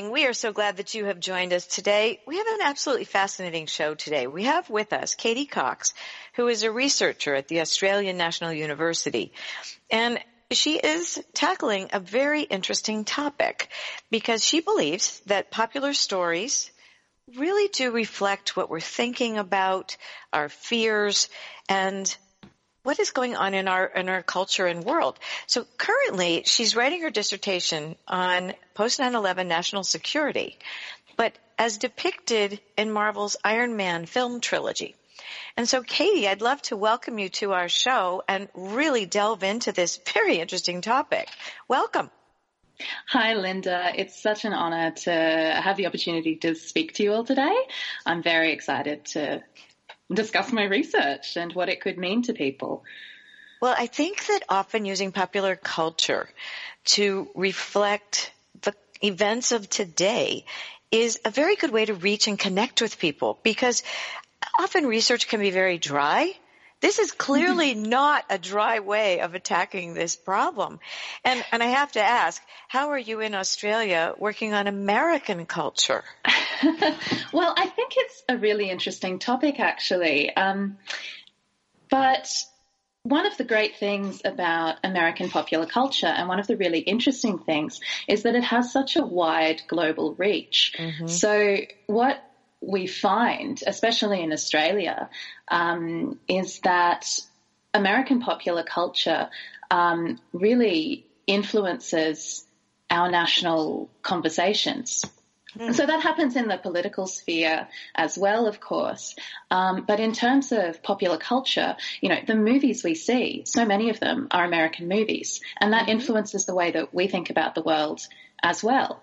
Morning. We are so glad that you have joined us today. We have an absolutely fascinating show today. We have with us Katie Cox, who is a researcher at the Australian National University. And she is tackling a very interesting topic because she believes that popular stories really do reflect what we're thinking about, our fears, and what is going on in our in our culture and world. So currently, she's writing her dissertation on post 9/11 national security, but as depicted in Marvel's Iron Man film trilogy. And so, Katie, I'd love to welcome you to our show and really delve into this very interesting topic. Welcome. Hi, Linda. It's such an honor to have the opportunity to speak to you all today. I'm very excited to discuss my research and what it could mean to people. Well, I think that often using popular culture to reflect the events of today is a very good way to reach and connect with people because often research can be very dry this is clearly not a dry way of attacking this problem. And, and I have to ask, how are you in Australia working on American culture? well, I think it's a really interesting topic, actually. Um, but one of the great things about American popular culture and one of the really interesting things is that it has such a wide global reach. Mm-hmm. So what we find, especially in Australia, um, is that American popular culture um, really influences our national conversations. Mm. So that happens in the political sphere as well, of course. Um, but in terms of popular culture, you know, the movies we see, so many of them are American movies, and that mm-hmm. influences the way that we think about the world as well.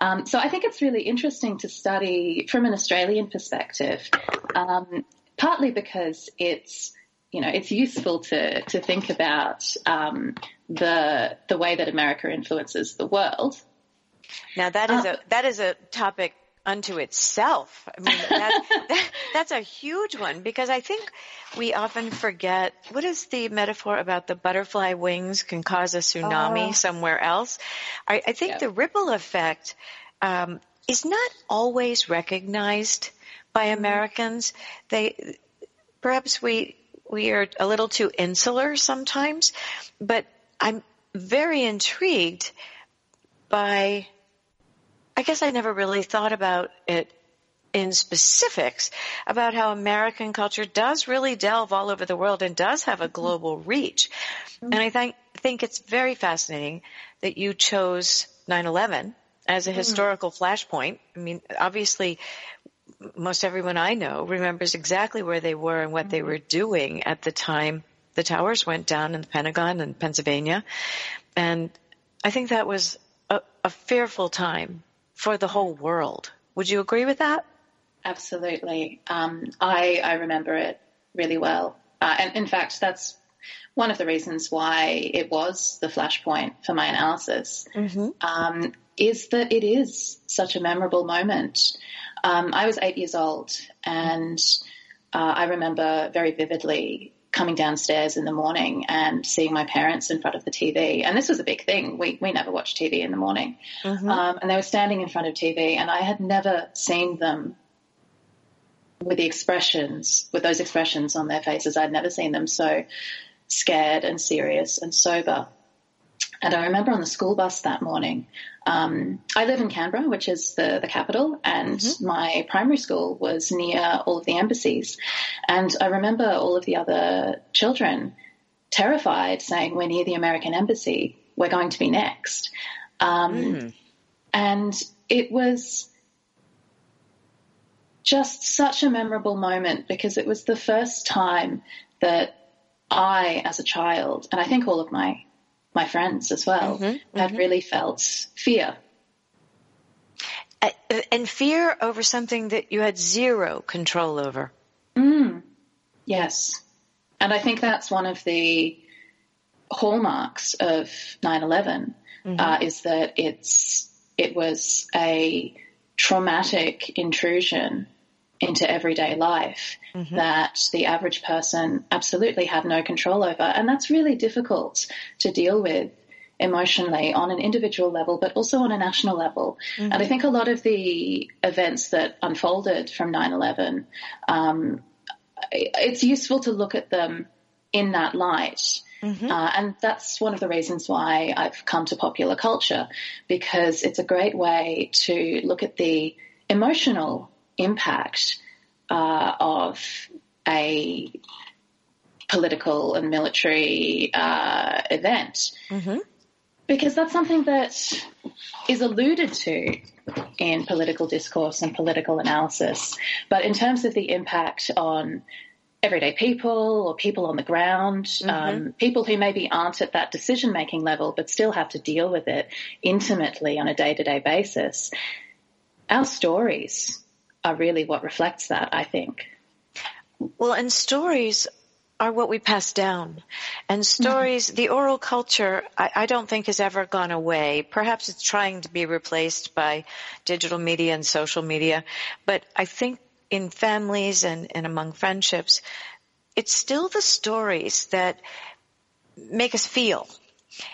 Um, so I think it's really interesting to study from an Australian perspective, um, partly because it's you know it's useful to to think about um, the the way that America influences the world. Now that is uh, a that is a topic unto itself. I mean, that, that, that's a huge one because I think we often forget what is the metaphor about the butterfly wings can cause a tsunami oh. somewhere else. I, I think the ripple effect um, is not always recognized by mm-hmm. Americans. They perhaps we we are a little too insular sometimes, but I'm very intrigued by I guess I never really thought about it in specifics about how American culture does really delve all over the world and does have a mm-hmm. global reach. And I think, think it's very fascinating that you chose 9-11 as a mm-hmm. historical flashpoint. I mean, obviously, most everyone I know remembers exactly where they were and what they mm-hmm. were doing at the time the towers went down in the Pentagon in Pennsylvania. And I think that was a, a fearful time for the whole world. Would you agree with that? Absolutely. Um, I, I remember it really well. Uh, and in fact, that's one of the reasons why it was the flashpoint for my analysis, mm-hmm. um, is that it is such a memorable moment. Um, I was eight years old, and uh, I remember very vividly coming downstairs in the morning and seeing my parents in front of the TV. And this was a big thing. We, we never watched TV in the morning. Mm-hmm. Um, and they were standing in front of TV, and I had never seen them with the expressions, with those expressions on their faces. I'd never seen them so scared and serious and sober. And I remember on the school bus that morning, um, I live in Canberra, which is the, the capital, and mm-hmm. my primary school was near all of the embassies. And I remember all of the other children terrified saying, We're near the American embassy, we're going to be next. Um, mm. And it was just such a memorable moment because it was the first time that I, as a child, and I think all of my my friends as well, mm-hmm, had mm-hmm. really felt fear. and fear over something that you had zero control over. Mm. Yes. And I think that's one of the hallmarks of 9/11 mm-hmm. uh, is that it's it was a traumatic intrusion into everyday life mm-hmm. that the average person absolutely had no control over, and that's really difficult to deal with emotionally on an individual level, but also on a national level. Mm-hmm. And I think a lot of the events that unfolded from 9 11, um, it's useful to look at them in that light. Mm-hmm. Uh, and that's one of the reasons why I've come to popular culture, because it's a great way to look at the emotional impact uh, of a political and military uh, event. Mm-hmm. Because that's something that is alluded to in political discourse and political analysis. But in terms of the impact on everyday people or people on the ground, mm-hmm. um, people who maybe aren't at that decision making level but still have to deal with it intimately on a day to day basis, our stories are really what reflects that, I think. Well, and stories are what we pass down. And stories, mm-hmm. the oral culture, I, I, don't think has ever gone away. Perhaps it's trying to be replaced by digital media and social media. But I think in families and, and among friendships, it's still the stories that make us feel.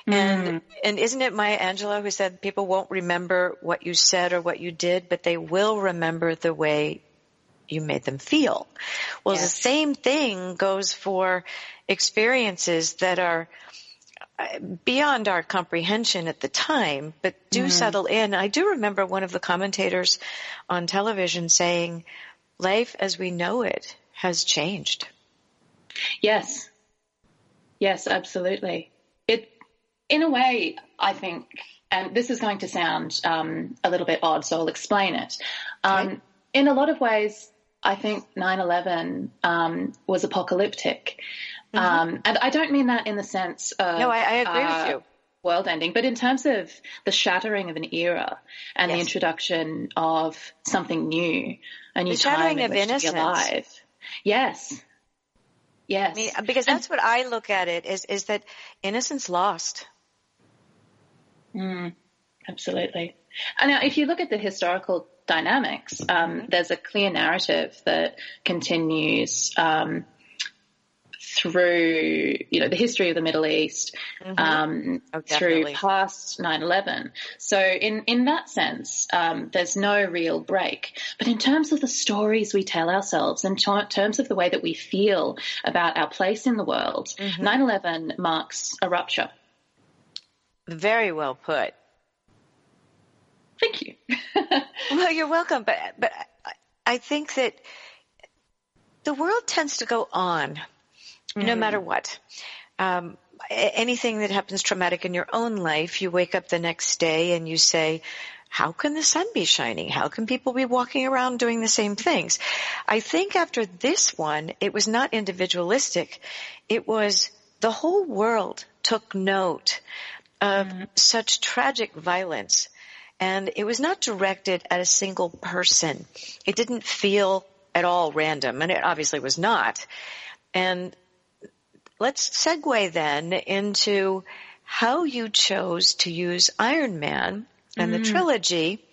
Mm. And and isn't it Maya Angelou who said people won't remember what you said or what you did, but they will remember the way you made them feel. Well, yes. the same thing goes for experiences that are uh, beyond our comprehension at the time, but do mm-hmm. settle in. I do remember one of the commentators on television saying, life as we know it has changed. Yes. Yes, absolutely. It, in a way, I think, and this is going to sound um, a little bit odd, so I'll explain it. Um, okay. In a lot of ways, I think 9/11 um, was apocalyptic, mm-hmm. Um, and I don't mean that in the sense of no, I, I agree uh, with you. World ending, but in terms of the shattering of an era and yes. the introduction of something new, a new the shattering time of innocence. Yes, yes, I mean, because that's what I look at it is is that innocence lost. Mm, absolutely. And now, if you look at the historical dynamics. Um, there's a clear narrative that continues um, through, you know, the history of the Middle East, mm-hmm. um, oh, through past 9/11. So in in that sense, um, there's no real break. But in terms of the stories we tell ourselves, in t- terms of the way that we feel about our place in the world, mm-hmm. 9/11 marks a rupture. Very well put. Thank you. well, you're welcome. But but I think that the world tends to go on, mm-hmm. no matter what. Um, anything that happens traumatic in your own life, you wake up the next day and you say, how can the sun be shining? How can people be walking around doing the same things? I think after this one, it was not individualistic. It was the whole world took note of mm-hmm. such tragic violence and it was not directed at a single person. It didn't feel at all random, and it obviously was not. And let's segue then into how you chose to use Iron Man and mm. the trilogy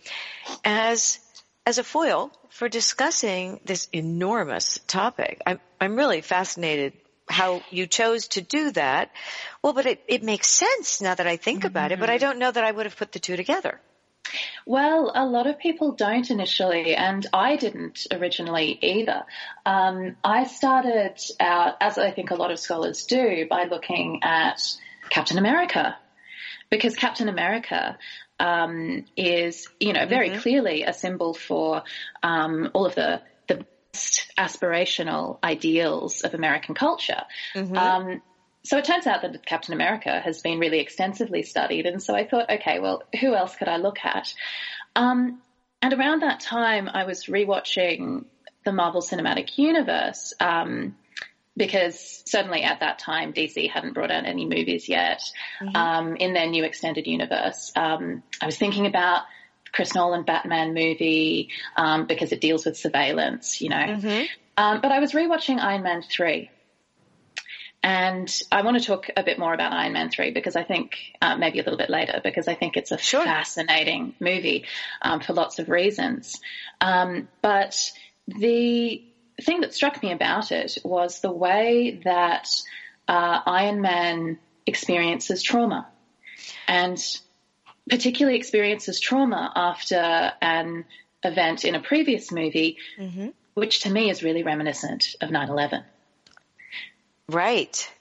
as as a foil for discussing this enormous topic. I'm I'm really fascinated how you chose to do that. Well, but it, it makes sense now that I think mm-hmm. about it, but I mm-hmm. don't know that I would have put the two together. Well, a lot of people don't initially, and I didn't originally either. Um, I started out, as I think a lot of scholars do, by looking at Captain America, because Captain America um, is, you know, very mm-hmm. clearly a symbol for um, all of the aspirational ideals of American culture. Mm-hmm. Um, so it turns out that Captain America has been really extensively studied, and so I thought, okay, well, who else could I look at? Um, and around that time, I was rewatching the Marvel Cinematic Universe um, because certainly at that time, DC hadn't brought out any movies yet mm-hmm. um, in their new extended universe. Um, I was thinking about Chris Nolan Batman movie um, because it deals with surveillance, you know. Mm-hmm. Um, but I was rewatching Iron Man 3. And I want to talk a bit more about Iron Man 3 because I think, uh, maybe a little bit later, because I think it's a sure. fascinating movie um, for lots of reasons. Um, but the thing that struck me about it was the way that uh, Iron Man experiences trauma. And particularly experiences trauma after an event in a previous movie, mm-hmm. which to me is really reminiscent of 9 11. Right.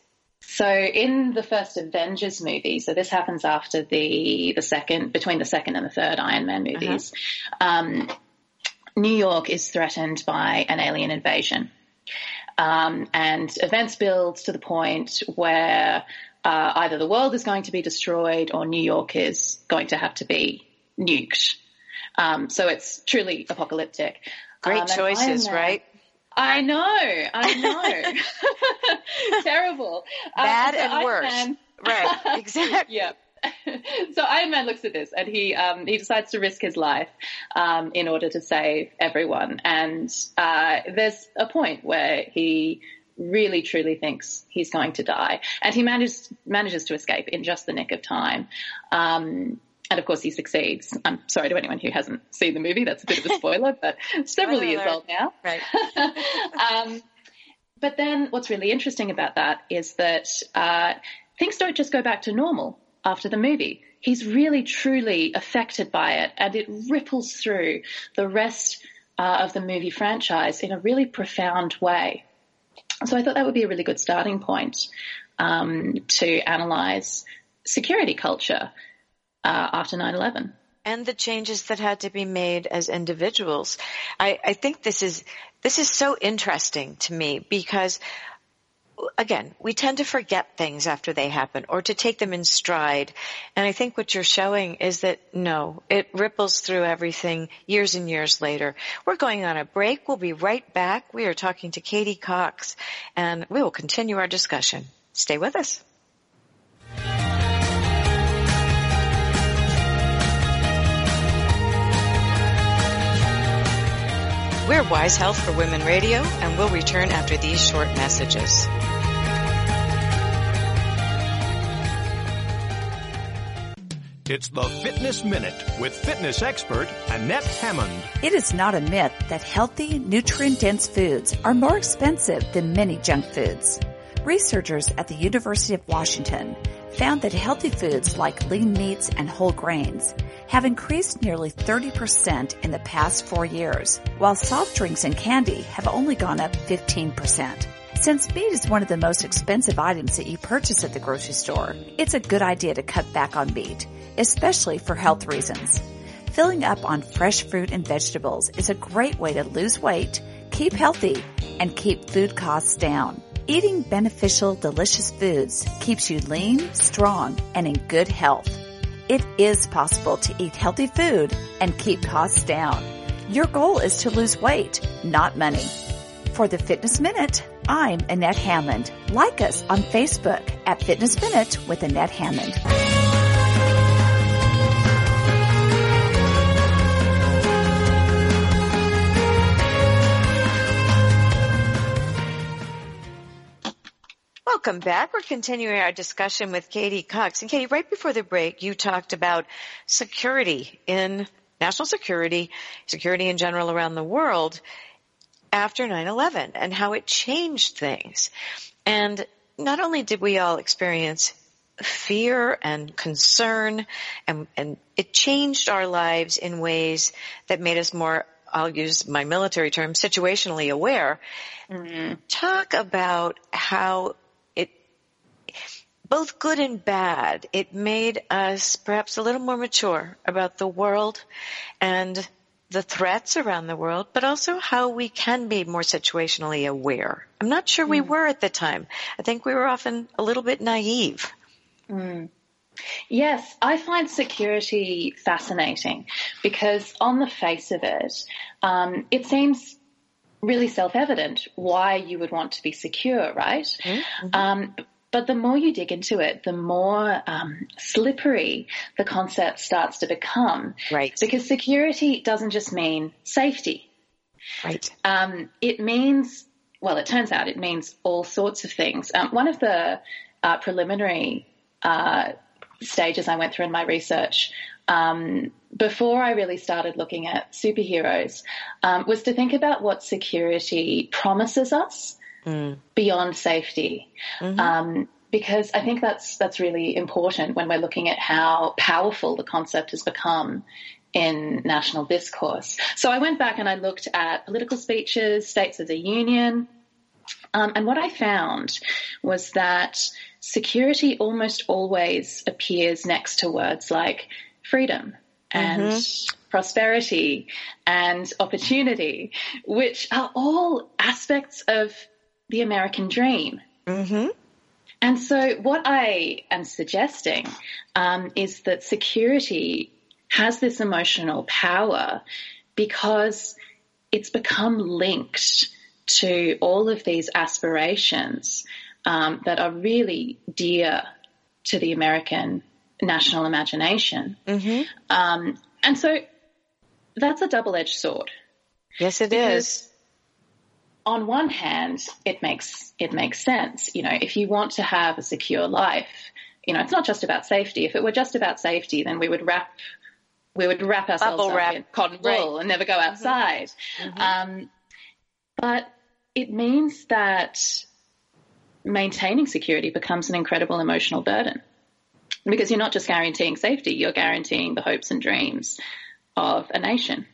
So in the first Avengers movie, so this happens after the the second, between the second and the third Iron Man uh-huh. movies, uh-huh. um, New York is threatened by an alien invasion. Um, and events build to the point where uh, either the world is going to be destroyed or New York is going to have to be nuked. Um, so it's truly apocalyptic. Great um, choices, right? I know, I know. Terrible. Um, Bad so and Iron worse. Man, right, exactly. yeah. so Iron Man looks at this and he um, he decides to risk his life um, in order to save everyone. And uh, there's a point where he really truly thinks he's going to die, and he manages manages to escape in just the nick of time. Um, and of course, he succeeds. I'm sorry to anyone who hasn't seen the movie. That's a bit of a spoiler, but several years old now. Right. um, but then what's really interesting about that is that uh, things don't just go back to normal after the movie. He's really truly affected by it, and it ripples through the rest uh, of the movie franchise in a really profound way. So I thought that would be a really good starting point um, to analyze security culture uh, after 9/11 and the changes that had to be made as individuals. I, I think this is this is so interesting to me because again, we tend to forget things after they happen or to take them in stride. And I think what you're showing is that no, it ripples through everything years and years later. We're going on a break. We'll be right back. We are talking to Katie Cox and we will continue our discussion. Stay with us. We're Wise Health for Women Radio, and we'll return after these short messages. It's the Fitness Minute with fitness expert Annette Hammond. It is not a myth that healthy, nutrient-dense foods are more expensive than many junk foods. Researchers at the University of Washington found that healthy foods like lean meats and whole grains have increased nearly 30% in the past four years, while soft drinks and candy have only gone up 15%. Since meat is one of the most expensive items that you purchase at the grocery store, it's a good idea to cut back on meat especially for health reasons. Filling up on fresh fruit and vegetables is a great way to lose weight, keep healthy, and keep food costs down. Eating beneficial, delicious foods keeps you lean, strong, and in good health. It is possible to eat healthy food and keep costs down. Your goal is to lose weight, not money. For the Fitness Minute, I'm Annette Hammond. Like us on Facebook at Fitness Minute with Annette Hammond. Welcome back. We're continuing our discussion with Katie Cox. And Katie, right before the break, you talked about security in national security, security in general around the world after 9-11 and how it changed things. And not only did we all experience fear and concern and, and it changed our lives in ways that made us more I'll use my military term, situationally aware. Mm-hmm. Talk about how both good and bad. It made us perhaps a little more mature about the world and the threats around the world, but also how we can be more situationally aware. I'm not sure mm. we were at the time. I think we were often a little bit naive. Mm. Yes, I find security fascinating because on the face of it, um, it seems really self-evident why you would want to be secure, right? Mm-hmm. Um, but the more you dig into it, the more um, slippery the concept starts to become. Right. Because security doesn't just mean safety. Right. Um, it means, well, it turns out it means all sorts of things. Um, one of the uh, preliminary uh, stages I went through in my research um, before I really started looking at superheroes um, was to think about what security promises us mm. beyond safety. Mm-hmm. Um, because I think that's that's really important when we're looking at how powerful the concept has become in national discourse. So I went back and I looked at political speeches, states of the union, um, and what I found was that security almost always appears next to words like freedom and mm-hmm. prosperity and opportunity, which are all aspects of the American dream. Mm-hmm. And so, what I am suggesting um, is that security has this emotional power because it's become linked to all of these aspirations um, that are really dear to the American national imagination. Mm-hmm. Um, and so that's a double edged sword. Yes, it is. On one hand, it makes it makes sense. You know, if you want to have a secure life, you know, it's not just about safety. If it were just about safety, then we would wrap we would wrap ourselves Bubble up wrap. in cotton wool right. and never go mm-hmm. outside. Mm-hmm. Um, but it means that maintaining security becomes an incredible emotional burden because you're not just guaranteeing safety, you're guaranteeing the hopes and dreams of a nation.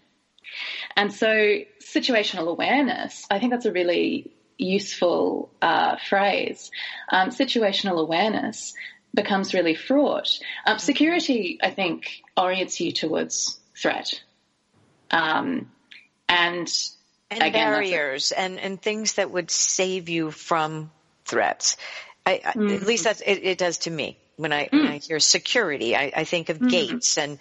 And so, situational awareness, I think that's a really useful uh, phrase. Um, situational awareness becomes really fraught. Um, security, I think, orients you towards threat. Um, and and again, barriers a- and, and things that would save you from threats. I, mm-hmm. At least that's it, it, does to me when I mm. when I hear security. I, I think of mm. gates and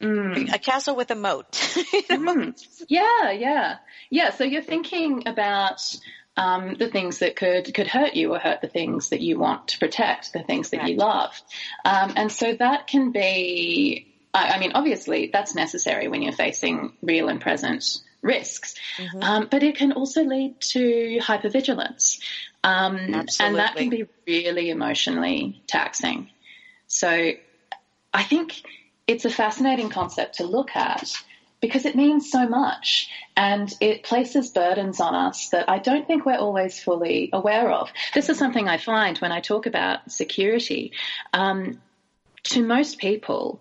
mm. a castle with a moat. you know? Mm. Yeah, yeah, yeah. So you're thinking about um, the things that could could hurt you or hurt the things that you want to protect, the things that right. you love, um, and so that can be. I, I, mean, obviously, that's necessary when you're facing real and present risks, mm-hmm. um, but it can also lead to hypervigilance. Um, and that can be really emotionally taxing. So I think it's a fascinating concept to look at because it means so much and it places burdens on us that I don't think we're always fully aware of. This is something I find when I talk about security. Um, to most people,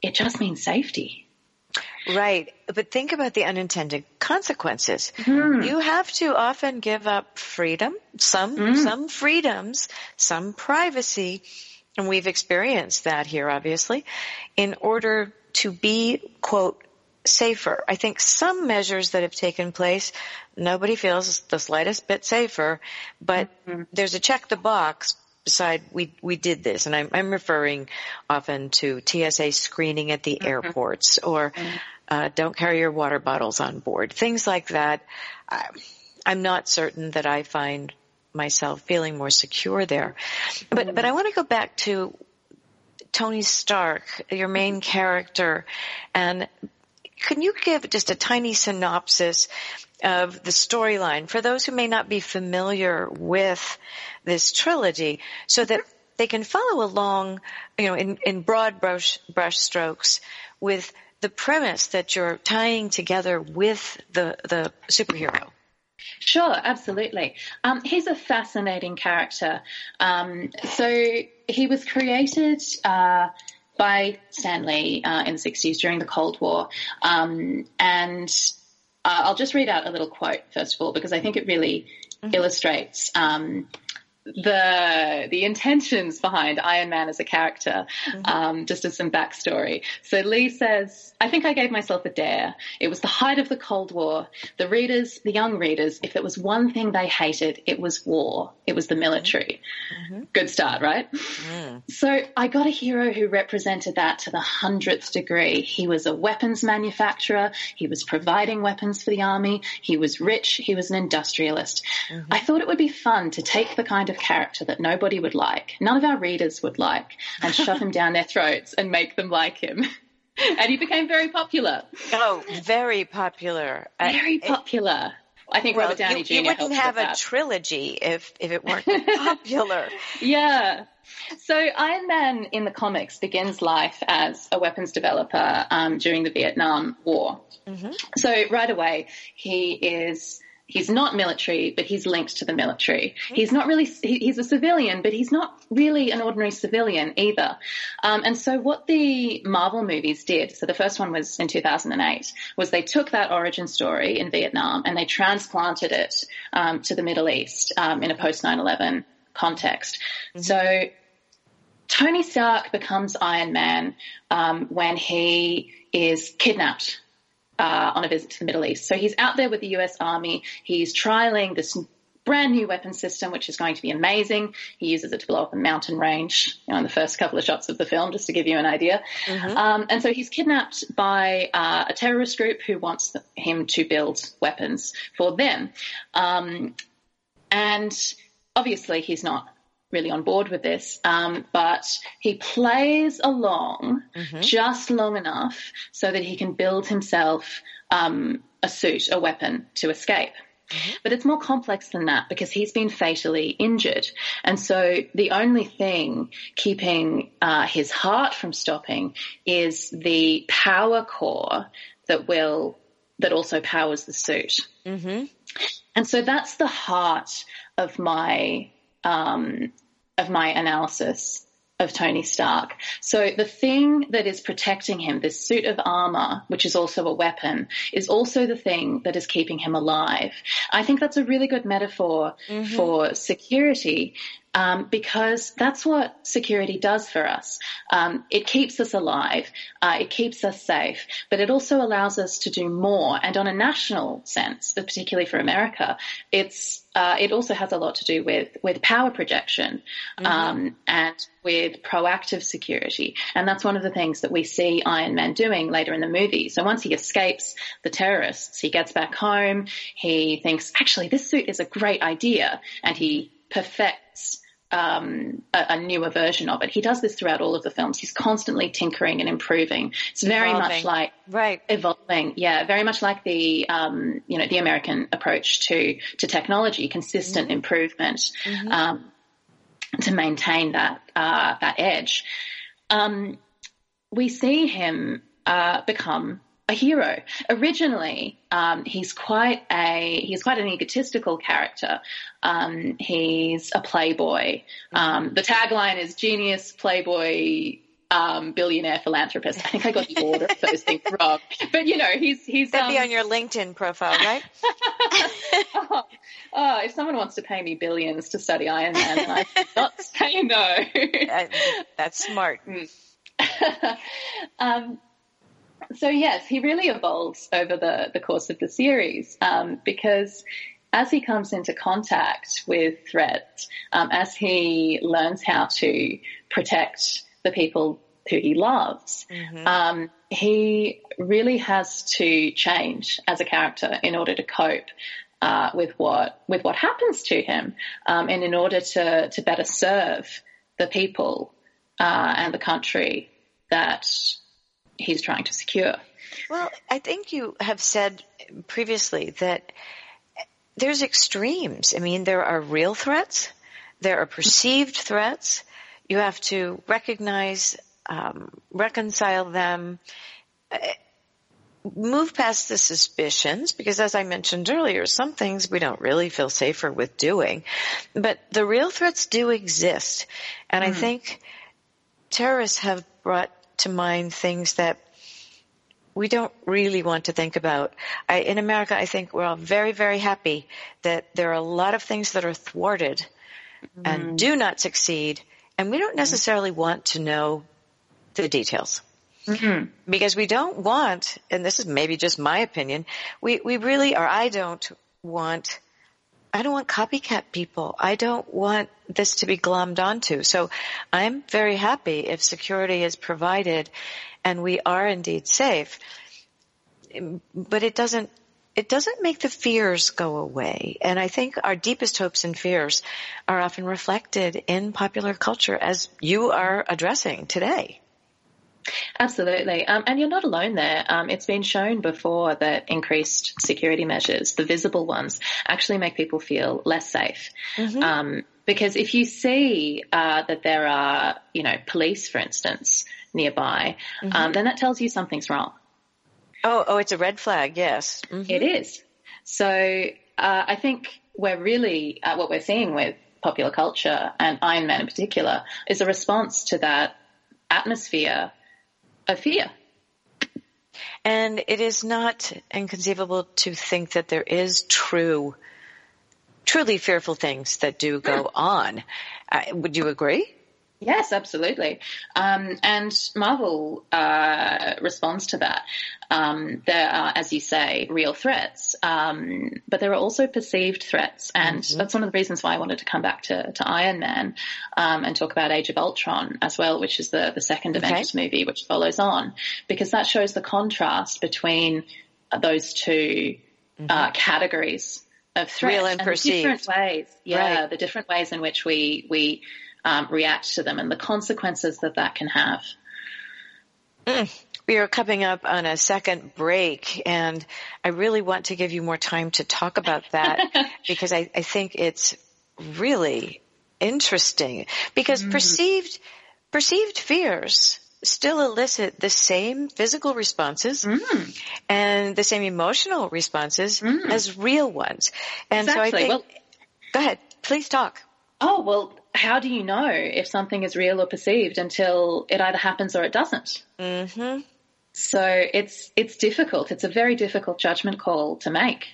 it just means safety. Right. But think about the unintended consequences. Mm. You have to often give up freedom, some, mm. some freedoms, some privacy, and we've experienced that here, obviously, in order to be, quote, safer. I think some measures that have taken place, nobody feels the slightest bit safer, but mm-hmm. there's a check the box beside we we did this and I'm I'm referring often to TSA screening at the mm-hmm. airports or mm-hmm uh, don't carry your water bottles on board, things like that. I, I'm not certain that I find myself feeling more secure there. But but I want to go back to Tony Stark, your main mm-hmm. character, and can you give just a tiny synopsis of the storyline for those who may not be familiar with this trilogy, so that mm-hmm. they can follow along, you know, in, in broad brush brush strokes with the premise that you're tying together with the the superhero. Sure, absolutely. Um, he's a fascinating character. Um, so he was created uh, by Stan Lee uh, in the 60s during the Cold War. Um, and uh, I'll just read out a little quote, first of all, because I think it really mm-hmm. illustrates um, the the intentions behind Iron Man as a character, mm-hmm. um, just as some backstory. So Lee says, "I think I gave myself a dare. It was the height of the Cold War. The readers, the young readers, if there was one thing they hated, it was war. It was the military. Mm-hmm. Good start, right? Mm. So I got a hero who represented that to the hundredth degree. He was a weapons manufacturer. He was providing weapons for the army. He was rich. He was an industrialist. Mm-hmm. I thought it would be fun to take the kind of character that nobody would like, none of our readers would like, and shove him down their throats and make them like him. and he became very popular. Oh, very popular. Very popular. I think well, Robert Downey you, Jr. You wouldn't have a trilogy if if it weren't popular. yeah. So Iron Man in the comics begins life as a weapons developer um, during the Vietnam War. Mm-hmm. So right away he is He's not military, but he's linked to the military. He's not really, he's a civilian, but he's not really an ordinary civilian either. Um, and so what the Marvel movies did, so the first one was in 2008, was they took that origin story in Vietnam and they transplanted it um, to the Middle East um, in a post 9-11 context. Mm-hmm. So Tony Stark becomes Iron Man um, when he is kidnapped uh, on a visit to the Middle East. So he's out there with the US Army. He's trialing this brand new weapon system, which is going to be amazing. He uses it to blow up a mountain range you know, in the first couple of shots of the film, just to give you an idea. Mm-hmm. Um, and so he's kidnapped by uh, a terrorist group who wants him to build weapons for them. Um, and obviously, he's not really on board with this, um, but he plays along mm-hmm. just long enough so that he can build himself um, a suit, a weapon to escape. Mm-hmm. But it's more complex than that because he's been fatally injured. And so the only thing keeping uh, his heart from stopping is the power core that will, that also powers the suit. Mm-hmm. And so that's the heart of my um, of my analysis of Tony Stark. So the thing that is protecting him, this suit of armor, which is also a weapon, is also the thing that is keeping him alive. I think that's a really good metaphor mm-hmm. for security um, because that's what security does for us. Um, it keeps us alive, uh, it keeps us safe, but it also allows us to do more. And on a national sense, particularly for America, it's uh, it also has a lot to do with with power projection mm-hmm. um, and with proactive security. And that's one of the things that we see Iron Man doing later in the movie. So once he escapes the terrorists, he gets back home. He thinks, actually, this suit is a great idea, and he perfects um, a, a, newer version of it. He does this throughout all of the films. He's constantly tinkering and improving. It's very evolving. much like right evolving. Yeah, very much like the um, you know the American approach to to technology, consistent mm-hmm. improvement mm-hmm. Um, to maintain that uh, that edge. Um, we see him uh, become a hero. Originally, um, he's quite a he's quite an egotistical character. Um, he's a playboy. Um, the tagline is "Genius, Playboy, um, billionaire philanthropist. I think I got the order of those things wrong, but you know, he's he's that'd um, be on your LinkedIn profile, right? oh, oh, if someone wants to pay me billions to study Iron Man, I not say no. that's smart. um, so yes, he really evolves over the, the course of the series um, because as he comes into contact with threats, um, as he learns how to protect the people who he loves, mm-hmm. um, he really has to change as a character in order to cope uh, with what with what happens to him, um, and in order to to better serve the people uh, and the country that he's trying to secure. Well, I think you have said previously that there's extremes. I mean, there are real threats, there are perceived threats. You have to recognize, um, reconcile them, uh, move past the suspicions, because as I mentioned earlier, some things we don't really feel safer with doing. But the real threats do exist. And mm. I hmm. think terrorists have brought to mind things that we don't really want to think about. I, in America, I think we're all very, very happy that there are a lot of things that are thwarted mm. and do not succeed. And we don't necessarily want to know the details. Mm-hmm. Because we don't want, and this is maybe just my opinion, we, we really, or I don't want, I don't want copycat people. I don't want this to be glommed onto. So I'm very happy if security is provided and we are indeed safe. But it doesn't, it doesn't make the fears go away. And I think our deepest hopes and fears are often reflected in popular culture as you are addressing today. Absolutely. Um, and you're not alone there. Um, it's been shown before that increased security measures, the visible ones, actually make people feel less safe. Mm-hmm. Um, because if you see uh, that there are, you know, police, for instance, nearby, mm-hmm. Um, then that tells you something's wrong. Oh, oh, it's a red flag. Yes, mm-hmm. it is. So uh, I think we're really uh, what we're seeing with popular culture and Iron Man in particular is a response to that atmosphere of fear. And it is not inconceivable to think that there is true, truly fearful things that do go on. Uh, would you agree? Yes, absolutely. Um, and Marvel uh, responds to that. Um, there are, as you say, real threats, um, but there are also perceived threats, and mm-hmm. that's one of the reasons why I wanted to come back to, to Iron Man um, and talk about Age of Ultron as well, which is the the second okay. Avengers movie, which follows on, because that shows the contrast between those 2 mm-hmm. uh, categories of threats real and, and perceived different ways. Yeah, right. the different ways in which we we um, react to them and the consequences that that can have. Mm. We are coming up on a second break, and I really want to give you more time to talk about that because I, I, think it's really interesting because mm. perceived perceived fears still elicit the same physical responses mm. and the same emotional responses mm. as real ones. And exactly. so I think, well, go ahead, please talk. Oh, well, how do you know if something is real or perceived until it either happens or it doesn't? Mm-hmm. So it's it's difficult. It's a very difficult judgment call to make.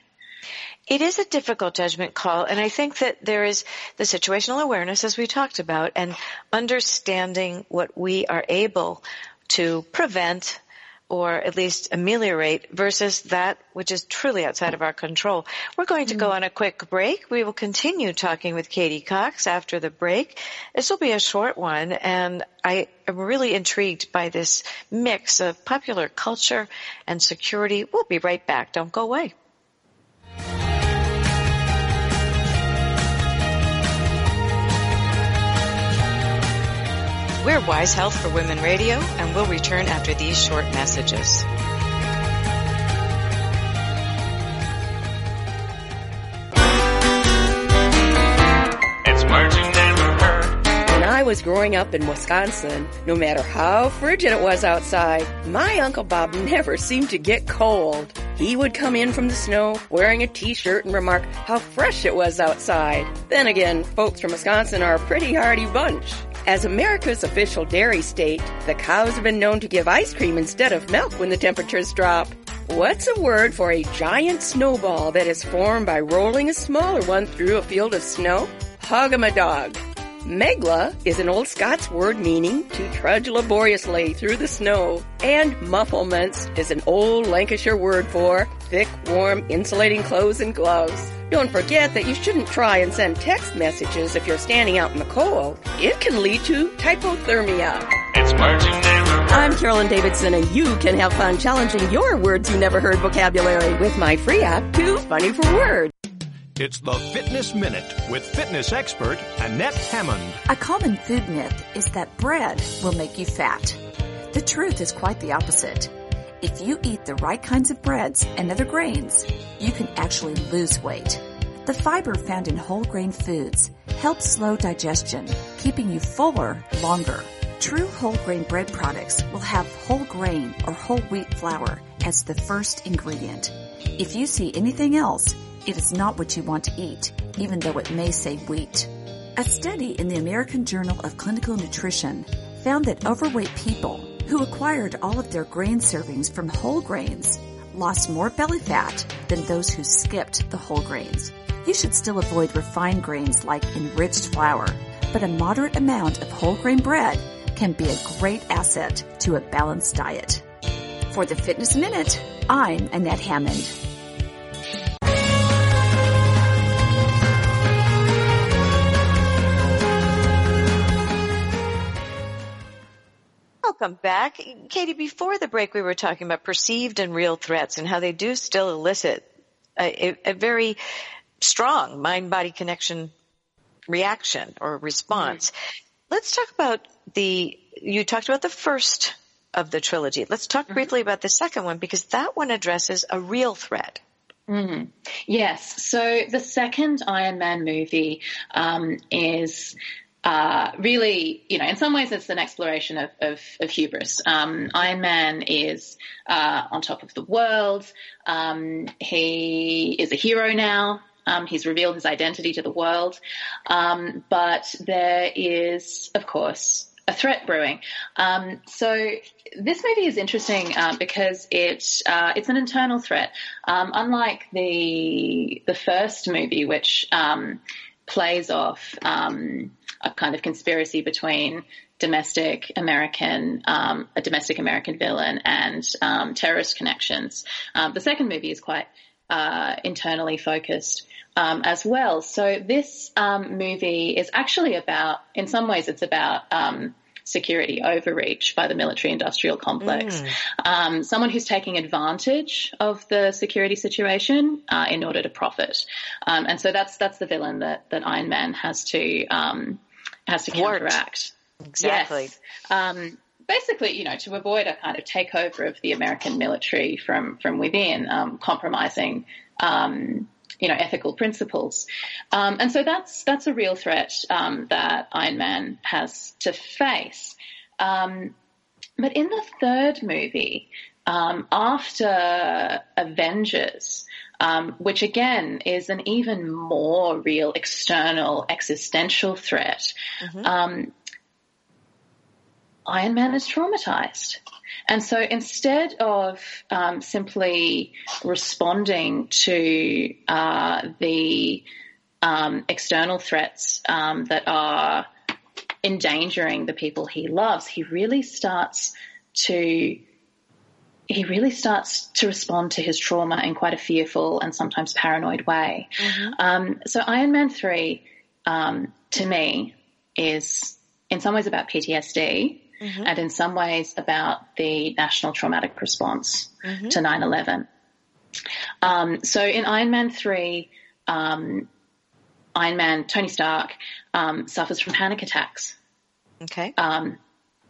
It is a difficult judgment call, and I think that there is the situational awareness, as we talked about, and understanding what we are able to prevent or at least ameliorate versus that which is truly outside of our control. We're going to go on a quick break. We will continue talking with Katie Cox after the break. This will be a short one and I am really intrigued by this mix of popular culture and security. We'll be right back. Don't go away. We're Wise Health for Women Radio, and we'll return after these short messages. It's words you never heard. When I was growing up in Wisconsin, no matter how frigid it was outside, my Uncle Bob never seemed to get cold. He would come in from the snow wearing a t-shirt and remark how fresh it was outside. Then again, folks from Wisconsin are a pretty hardy bunch. As America's official dairy state, the cows have been known to give ice cream instead of milk when the temperatures drop. What's a word for a giant snowball that is formed by rolling a smaller one through a field of snow? Hog-a-ma-dog. Megla is an old Scots word meaning to trudge laboriously through the snow. And mufflements is an old Lancashire word for thick, warm, insulating clothes and gloves. Don't forget that you shouldn't try and send text messages if you're standing out in the cold. It can lead to hypothermia. It's words you never heard. I'm Carolyn Davidson, and you can have fun challenging your words you never heard vocabulary with my free app, Too Funny for Words. It's the Fitness Minute with fitness expert Annette Hammond. A common food myth is that bread will make you fat. The truth is quite the opposite. If you eat the right kinds of breads and other grains, you can actually lose weight. The fiber found in whole grain foods helps slow digestion, keeping you fuller longer. True whole grain bread products will have whole grain or whole wheat flour as the first ingredient. If you see anything else, it is not what you want to eat, even though it may say wheat. A study in the American Journal of Clinical Nutrition found that overweight people who acquired all of their grain servings from whole grains lost more belly fat than those who skipped the whole grains. You should still avoid refined grains like enriched flour, but a moderate amount of whole grain bread can be a great asset to a balanced diet. For the Fitness Minute, I'm Annette Hammond. Welcome back. Katie, before the break, we were talking about perceived and real threats and how they do still elicit a, a, very strong mind body connection reaction or response. Mm-hmm. Let's talk about the, you talked about the first of the trilogy. Let's talk mm-hmm. briefly about the second one because that one addresses a real threat. Mm-hmm. Yes. So the second Iron Man movie um, is uh, really, you know, in some ways it's an exploration of, of, of hubris. Um, Iron Man is uh, on top of the world. Um, he is a hero now. Um, he's revealed his identity to the world. Um, but there is, of course, a threat brewing. Um, so this movie is interesting uh, because it uh, it's an internal threat. Um, unlike the the first movie, which plays off um, a kind of conspiracy between domestic American, um, a domestic American villain and um, terrorist connections. Um, the second movie is quite uh, internally focused. Um, as well. So this um, movie is actually about, in some ways, it's about um, security overreach by the military industrial complex. Mm. Um, someone who's taking advantage of the security situation uh, in order to profit. Um, and so that's that's the villain that, that Iron Man has to um, has to counteract. Exactly. Yes. Um, basically, you know, to avoid a kind of takeover of the American military from from within, um, compromising um, you know, ethical principles. Um, and so that's that's a real threat um, that Iron Man has to face. Um, but in the third movie, um, after Avengers, um, which again is an even more real external existential threat, mm-hmm. Um, Iron Man is traumatized. And so instead of um, simply responding to uh, the um, external threats um, that are endangering the people he loves, he really starts to he really starts to respond to his trauma in quite a fearful and sometimes paranoid way. Mm-hmm. Um, so Iron Man three, um, to me, is in some ways about PTSD mm-hmm. and in some ways about the national traumatic response mm-hmm. to 9-11. Um, so in Iron Man 3, um, Iron Man, Tony Stark, um, suffers from panic attacks. Okay. Um,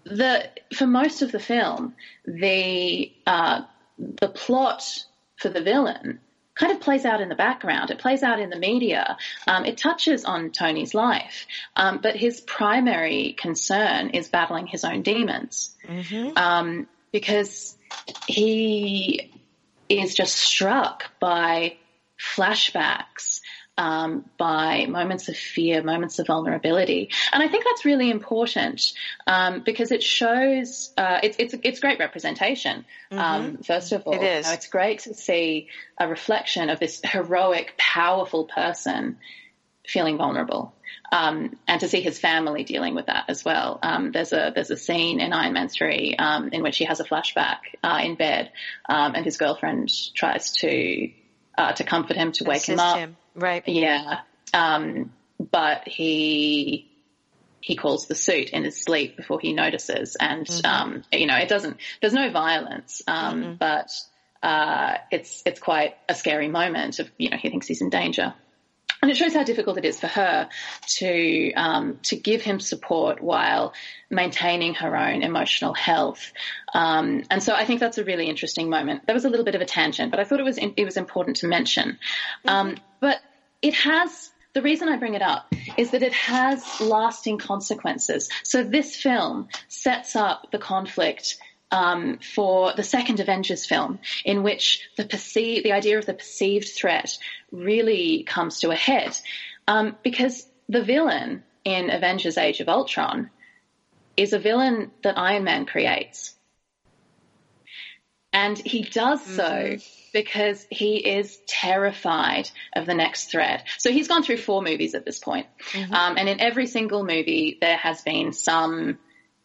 the for most of the film, the uh, the plot for the villain kind of plays out in the background. It plays out in the media. Um, it touches on Tony's life, um, but his primary concern is battling his own demons mm-hmm. um, because he is just struck by flashbacks um, by moments of fear, moments of vulnerability, and I think that's really important um, because it shows uh, it's it's it's great representation. Mm-hmm. Um, first of all, it is. You know, it's great to see a reflection of this heroic, powerful person feeling vulnerable. Um, and to see his family dealing with that as well. Um, there's a there's a scene in Iron Man three um, in which he has a flashback uh, in bed, um, and his girlfriend tries to uh, to comfort him to wake Assist him up. Him. Right. Yeah. Um, but he he calls the suit in his sleep before he notices, and mm-hmm. um, you know it doesn't. There's no violence, um, mm-hmm. but uh, it's it's quite a scary moment. Of you know he thinks he's in danger. And it shows how difficult it is for her to um, to give him support while maintaining her own emotional health. Um, and so I think that's a really interesting moment. That was a little bit of a tangent, but I thought it was it was important to mention. Um, but it has the reason I bring it up is that it has lasting consequences. So this film sets up the conflict um, for the second Avengers film, in which the perceive, the idea of the perceived threat really comes to a head, um, because the villain in Avengers: Age of Ultron is a villain that Iron Man creates. And he does so mm-hmm. because he is terrified of the next threat. So he's gone through four movies at this point. Mm-hmm. Um, and in every single movie, there has been some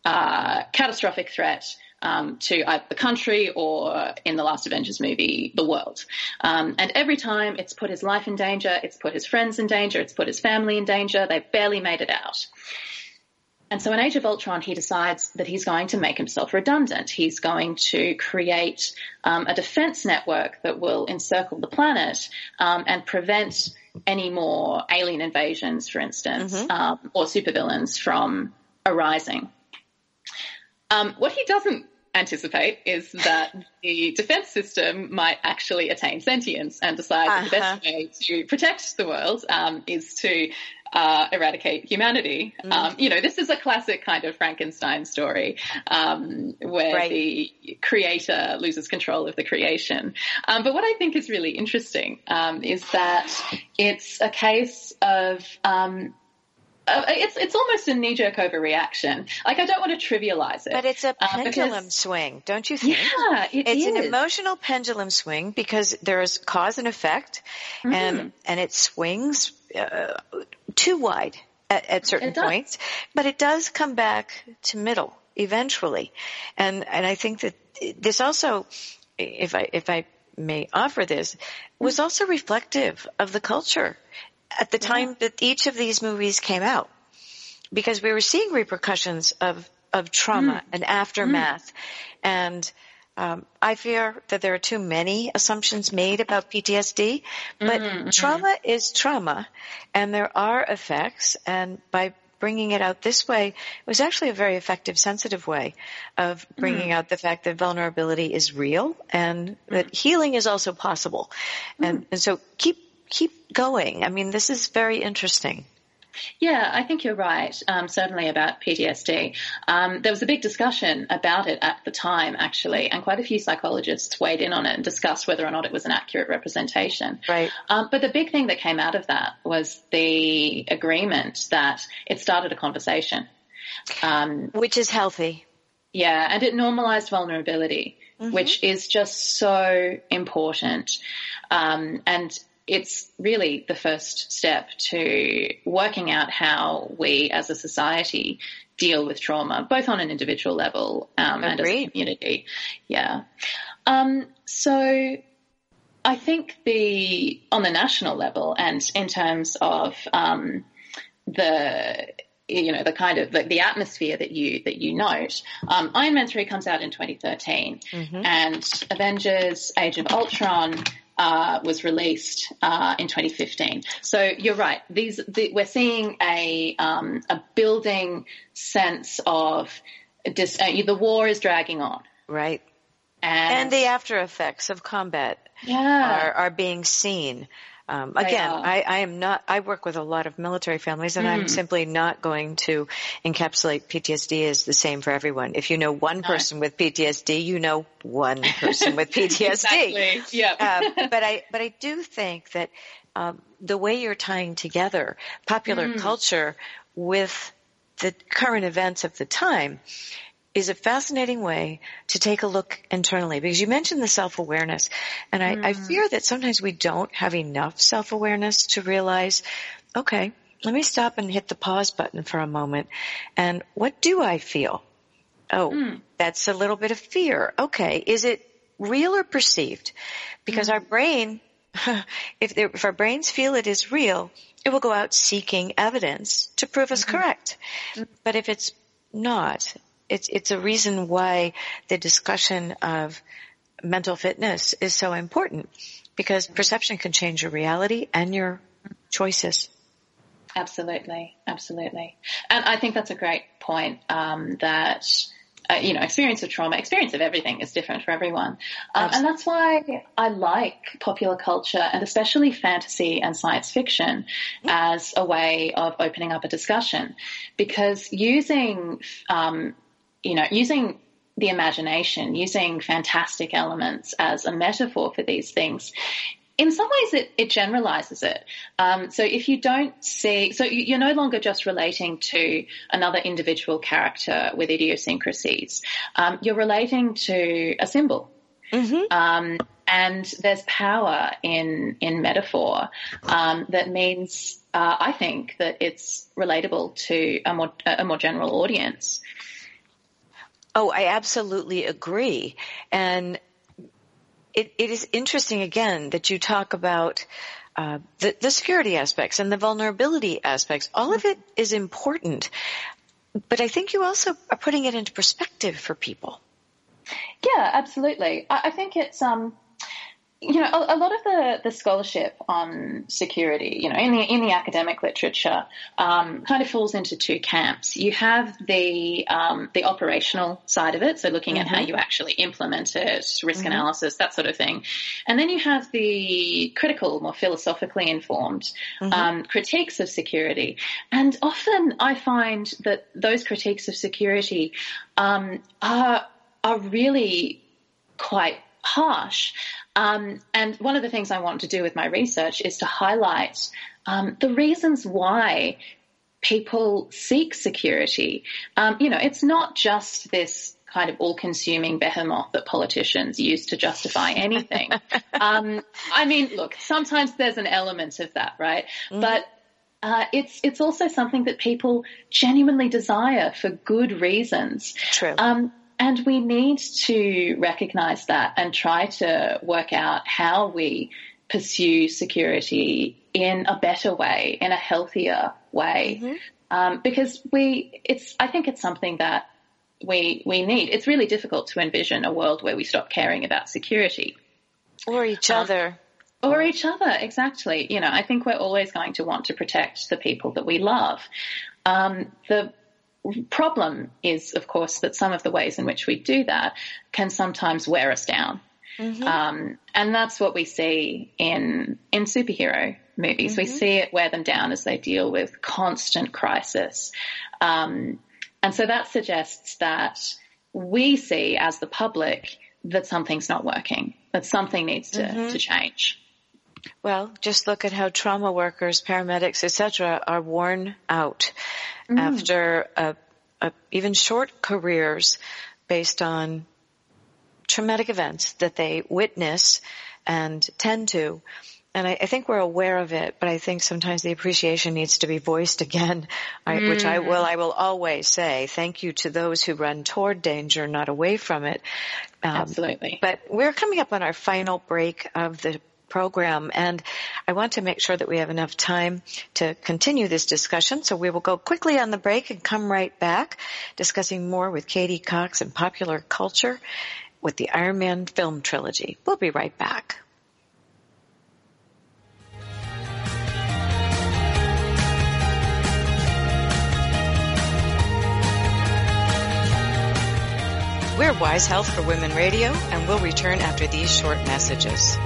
uh, catastrophic threat um, to either the country or, in the last Avengers movie, the world. Um, and every time it's put his life in danger, it's put his friends in danger, it's put his family in danger. They've barely made it out. And so in Age of Ultron, he decides that he's going to make himself redundant. He's going to create um, a defense network that will encircle the planet um, and prevent any more alien invasions, for instance, mm-hmm. um, or supervillains from arising. Um, what he doesn't anticipate is that the defense system might actually attain sentience and decide uh-huh. that the best uh-huh. way to protect the world um, is to uh, eradicate humanity. Mm. Um, you know, this is a classic kind of Frankenstein story um, where right. the creator loses control of the creation. Um, but what I think is really interesting um, is that it's a case of um, uh, it's it's almost a knee jerk overreaction. Like I don't want to trivialize it, but it's a uh, pendulum because, swing, don't you think? Yeah, it it's is. an emotional pendulum swing because there's cause and effect, mm-hmm. and and it swings uh, too wide at, at certain points, but it does come back to middle eventually, and and I think that this also, if I if I may offer this, was also reflective of the culture at the time that each of these movies came out because we were seeing repercussions of of trauma mm. and aftermath mm. and um, I fear that there are too many assumptions made about PTSD, but mm-hmm, mm-hmm. trauma is trauma, and there are effects. And by bringing it out this way, it was actually a very effective, sensitive way of bringing mm. out the fact that vulnerability is real and that mm. healing is also possible. And, mm. and so keep keep going. I mean, this is very interesting. Yeah, I think you're right, um, certainly about PTSD. Um, there was a big discussion about it at the time, actually, and quite a few psychologists weighed in on it and discussed whether or not it was an accurate representation. Right. Um, but the big thing that came out of that was the agreement that it started a conversation. Um, Which is healthy. Yeah, and it normalized vulnerability, mm-hmm. which is just so important. Um, and it's really the first step to working out how we as a society deal with trauma, both on an individual level um, and as a community. Yeah. Um, so I think the on the national level and in terms of um, the you know the kind of the, the, atmosphere that you that you note. Um, Iron Man three comes out in 2013, mm-hmm. and Avengers: Age of Ultron uh, was released uh, in 2015. So you're right. These the, we're seeing a um, a building sense of dis, uh, the war is dragging on. Right. And, and the after effects of combat yeah. are, are being seen. Um, again, I, I, am not, I work with a lot of military families and mm. I'm simply not going to encapsulate PTSD as the same for everyone. If you know one person with PTSD, you know one person with PTSD. exactly. Yeah. uh, but I, but I do think that, um, the way you're tying together popular mm. culture with the current events of the time is a fascinating way to take a look internally because you mentioned the self-awareness and I, mm. I fear that sometimes we don't have enough self-awareness to realize, okay, let me stop and hit the pause button for a moment. And what do I feel? Oh, mm. that's a little bit of fear. Okay. Is it real or perceived? Because mm. our brain, if, if, our brains feel it is real, it will go out seeking evidence to prove us mm-hmm. correct. Mm. But if it's not, it's it's a reason why the discussion of mental fitness is so important because perception can change your reality and your choices. Absolutely, absolutely, and I think that's a great point. Um, that uh, you know, experience of trauma, experience of everything is different for everyone. Um, and that's why I like popular culture and especially fantasy and science fiction as a way of opening up a discussion because using um, you know, using the imagination, using fantastic elements as a metaphor for these things, in some ways it, it generalizes it. Um, so if you don't see, so you're no longer just relating to another individual character with idiosyncrasies. Um, you're relating to a symbol. Mm-hmm. Um, and there's power in in metaphor um, that means uh, I think that it's relatable to a more a more general audience. Oh, I absolutely agree, and it, it is interesting again that you talk about uh, the, the security aspects and the vulnerability aspects. All of it is important, but I think you also are putting it into perspective for people. Yeah, absolutely. I, I think it's um, you know, a, a, lot of the, the scholarship on security, you know, in the in the academic literature, um, kind of falls into two camps. You have the um, the operational side of it, so looking mm-hmm. at how mm-hmm. you actually implement it, risk mm-hmm. analysis, that sort of thing, and then you have the critical, more philosophically informed mm-hmm. um, critiques of security. And often, I find that those critiques of security um, are are really quite harsh. Um, and one of the things I want to do with my research is to highlight um, the reasons why people seek security. Um, you know, it's not just this kind of all-consuming behemoth that politicians use to justify anything. um, I mean, look, sometimes there's an element of that, right? Mm-hmm. But uh, it's it's also something that people genuinely desire for good reasons. True. Um, and we need to recognize that and try to work out how we pursue security in a better way, in a healthier way. Mm-hmm. Um, because we, it's, I think it's something that we, we need. It's really difficult to envision a world where we stop caring about security. Or each um, other. Or each other, exactly. You know, I think we're always going to want to protect the people that we love. Um, the problem is, of course, that some of the ways in which we do that can sometimes wear us down. Mm-hmm. Um, and that's what we see in in superhero movies. Mm-hmm. We see it wear them down as they deal with constant crisis. Um, and so that suggests that we see as the public that something's not working, that something needs to, mm-hmm. to change. Well, just look at how trauma workers, paramedics, etc., are worn out mm. after a, a, even short careers based on traumatic events that they witness and tend to. And I, I, think we're aware of it, but I think sometimes the appreciation needs to be voiced again, I, mm. which I will, I will always say thank you to those who run toward danger, not away from it. Um, Absolutely. But we're coming up on our final break of the program. And I want to make sure that we have enough time to continue this discussion. So we will go quickly on the break and come right back discussing more with Katie Cox and popular culture with the Iron Man film trilogy. We'll be right back. We're WiseHealth for Women Radio, and we'll return after these short messages.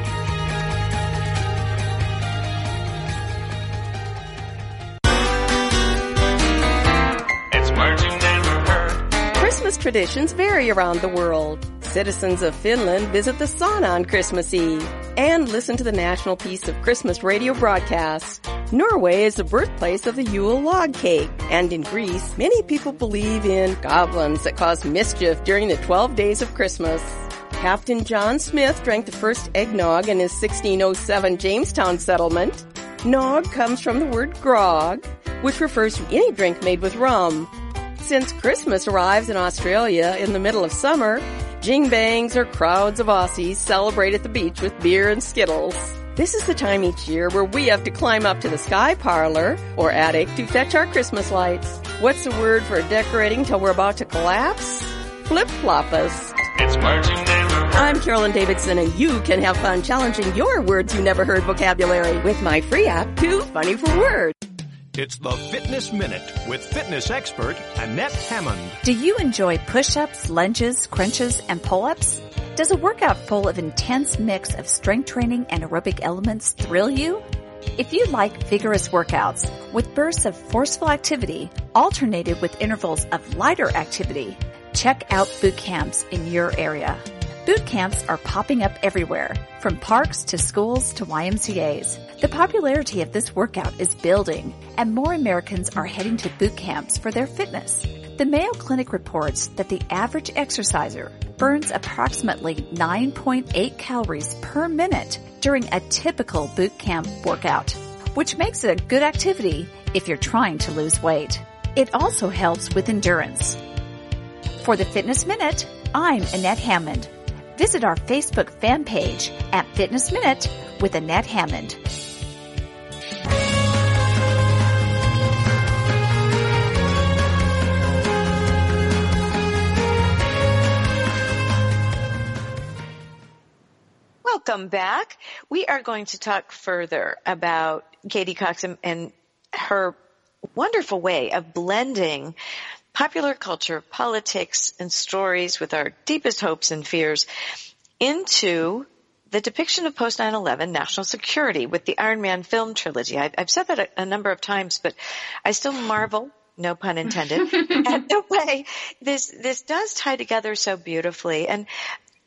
Traditions vary around the world. Citizens of Finland visit the sauna on Christmas Eve and listen to the National Peace of Christmas radio broadcast. Norway is the birthplace of the Yule log cake, and in Greece, many people believe in goblins that cause mischief during the 12 days of Christmas. Captain John Smith drank the first eggnog in his 1607 Jamestown settlement. Nog comes from the word grog, which refers to any drink made with rum. Since Christmas arrives in Australia in the middle of summer, jingbangs or crowds of Aussies celebrate at the beach with beer and skittles. This is the time each year where we have to climb up to the sky parlor or attic to fetch our Christmas lights. What's the word for decorating till we're about to collapse? Flip-floppus. It's I'm Carolyn Davidson and you can have fun challenging your words you never heard vocabulary with my free app, Too Funny for Words. It's the Fitness Minute with fitness expert Annette Hammond. Do you enjoy push-ups, lunges, crunches, and pull-ups? Does a workout full of intense mix of strength training and aerobic elements thrill you? If you like vigorous workouts with bursts of forceful activity alternated with intervals of lighter activity, check out boot camps in your area. Boot camps are popping up everywhere, from parks to schools to YMCA's. The popularity of this workout is building, and more Americans are heading to boot camps for their fitness. The Mayo Clinic reports that the average exerciser burns approximately 9.8 calories per minute during a typical boot camp workout, which makes it a good activity if you're trying to lose weight. It also helps with endurance. For the Fitness Minute, I'm Annette Hammond. Visit our Facebook fan page at Fitness Minute with Annette Hammond. Welcome back. We are going to talk further about Katie Cox and, and her wonderful way of blending popular culture, politics, and stories with our deepest hopes and fears into the depiction of post 9-11 national security with the Iron Man film trilogy. I, have said that a, a, number of times, but I still marvel, no pun intended, at the way this, this does tie together so beautifully. And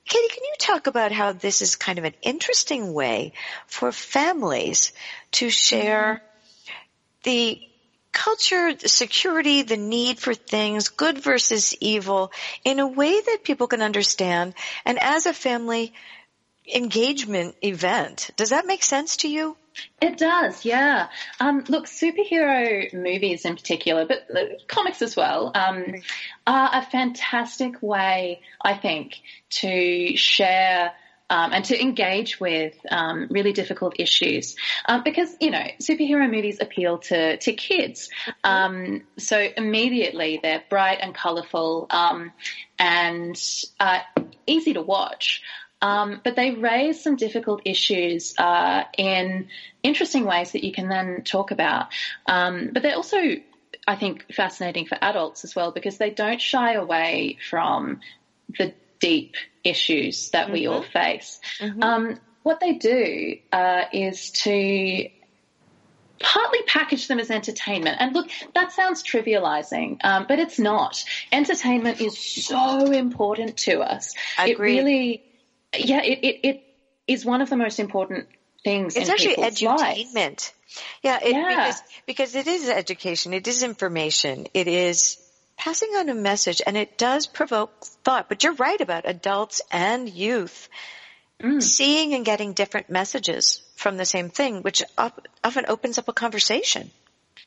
Katie, can you talk about how this is kind of an interesting way for families to share mm-hmm. the culture, security, the need for things, good versus evil, in a way that people can understand and as a family engagement event. Does that make sense to you? It does, yeah. Um, look, superhero movies in particular, but comics as well, um, are a fantastic way, I think, to share um, and to engage with um, really difficult issues. Um, because, you know, superhero movies appeal to, to kids. Um, so immediately they're bright and colourful um, and uh, easy to watch. But they raise some difficult issues uh, in interesting ways that you can then talk about. But they're also, I think, fascinating for adults as well because they don't shy away from the deep issues that mm-hmm. we all face. Mm-hmm. Um, what they do uh, is to partly package them as entertainment. And look, that sounds trivializing, um, but it's not. Entertainment is so important to us. Agreed. It really yeah, it, it, it is one of the most important things. It's actually edutainment. Lives. Yeah, it, yeah. Because, because it is education, it is information, it is passing on a message, and it does provoke thought. But you're right about adults and youth mm. seeing and getting different messages from the same thing, which often opens up a conversation.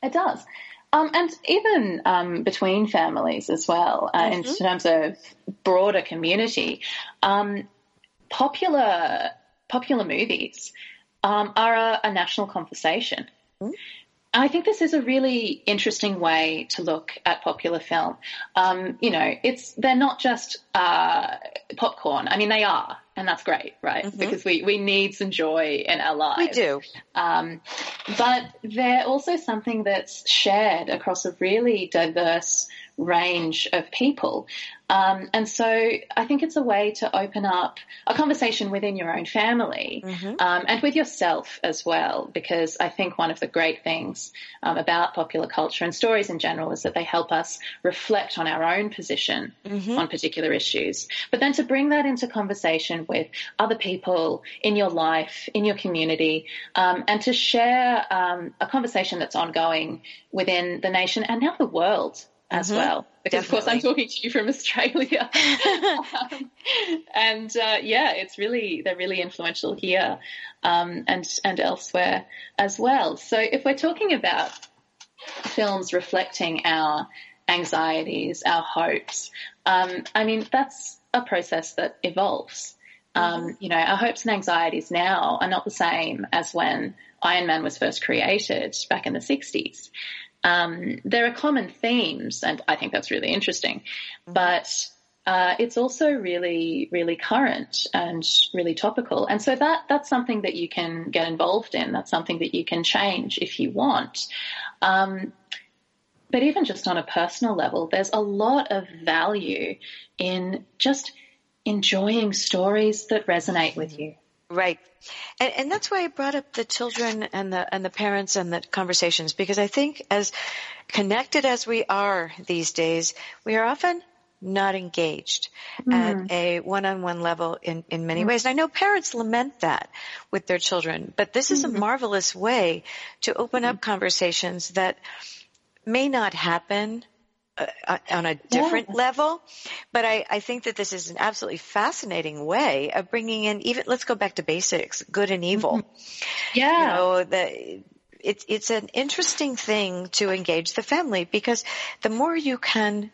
It does. Um, and even um, between families as well, uh, mm-hmm. in terms of broader community, um, popular popular movies um, are a, a, national conversation. Mm. I think this is a really interesting way to look at popular film. Um, you know, it's they're not just uh, popcorn. I mean, they are, and that's great, right? Mm-hmm. Because we we need some joy in our lives. We do. Um, but they're also something that's shared across a really diverse range of people. Um, and so I think it's a way to open up a conversation within your own family mm-hmm. um, and with yourself as well, because I think one of the great things um, about popular culture and stories in general is that they help us reflect on our own position mm-hmm. on particular issues, but then to bring that into conversation with other people in your life, in your community, um, and to share um, a conversation that's ongoing within the nation and now the world as mm-hmm. well. Because Definitely. of course I'm talking to you from Australia, um, and uh, yeah, it's really they're really influential here um, and and elsewhere as well. So if we're talking about films reflecting our anxieties, our hopes, um, I mean that's a process that evolves. Um, mm-hmm. you know, our hopes and anxieties now are not the same as when Iron Man was first created back in the 60s um, there are common themes, and I think that's really interesting. But uh, it's also really, really current and really topical. And so that that's something that you can get involved in. That's something that you can change if you want. Um, but even just on a personal level, there's a lot of value in just enjoying stories that resonate with you. Right. And, and that's why I brought up the children and the, and the parents and the conversations because I think as connected as we are these days, we are often not engaged mm. at a one-on-one level in, in many mm. ways. And I know parents lament that with their children, but this is mm-hmm. a marvelous way to open up mm-hmm. conversations that may not happen uh, uh, on a different yeah. level. But I, I think that this is an absolutely fascinating way of bringing in even, let's go back to basics, good and evil. Mm-hmm. Yeah. You know, the, it's, it's an interesting thing to engage the family because the more you can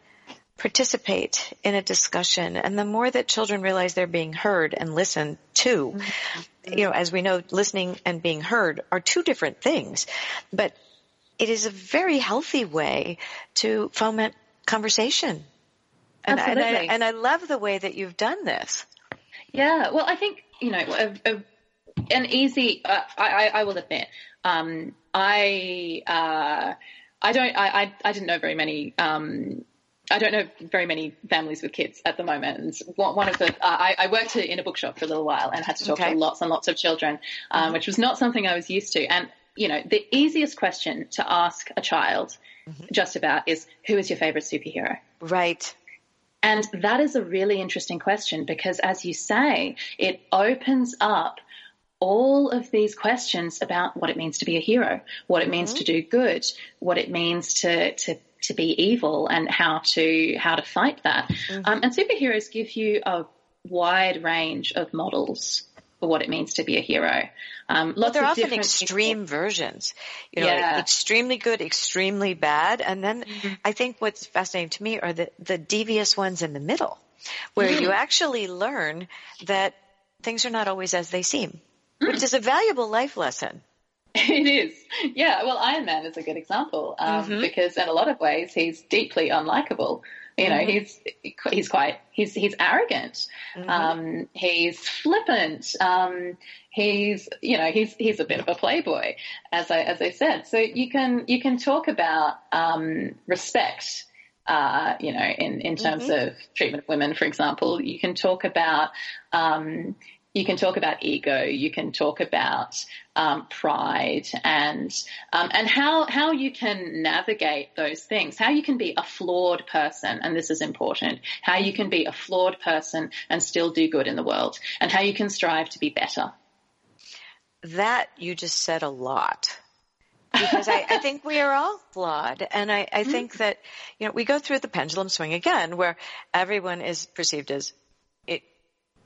participate in a discussion and the more that children realize they're being heard and listened to, mm-hmm. you know, as we know, listening and being heard are two different things, but it is a very healthy way to foment conversation. And, Absolutely. and, I, and I love the way that you've done this. Yeah, well, I think, you know, a, a, an easy, uh, I, I, will admit, um, I, uh, I don't, I, I, I, didn't know very many, um, I don't know very many families with kids at the moment. And one of the, uh, I, I, worked in a bookshop for a little while and had to talk okay. to lots and lots of children, um, mm-hmm. which was not something I was used to. And you know, the easiest question to ask a child mm-hmm. just about is who is your favorite superhero? Right. And that is a really interesting question because as you say, it opens up all of these questions about what it means to be a hero, what it means mm-hmm. to do good, what it means to, to, to be evil and how to, how to fight that. Mm-hmm. Um, and superheroes give you a wide range of models for what it means to be a hero. Um, well, they're often extreme people. versions. You know, yeah. extremely good, extremely bad, and then mm-hmm. I think what's fascinating to me are the the devious ones in the middle, where mm. you actually learn that things are not always as they seem, mm. which is a valuable life lesson. It is. Yeah. Well, Iron Man is a good example um, mm-hmm. because in a lot of ways he's deeply unlikable. You know, mm-hmm. he's he's quite he's he's arrogant. Mm-hmm. Um, he's flippant. Um, he's you know he's he's a bit of a playboy, as I as I said. So you can you can talk about um, respect. Uh, you know, in, in terms mm-hmm. of treatment of women, for example, you can talk about um, you can talk about ego, you can talk about um, pride, and um, and how how you can navigate those things. How you can be a flawed person, and this is important. How you can be a flawed person and still do good in the world, and how you can strive to be better. That you just said a lot. because I, I, think we are all flawed. And I, I think that, you know, we go through the pendulum swing again where everyone is perceived as it,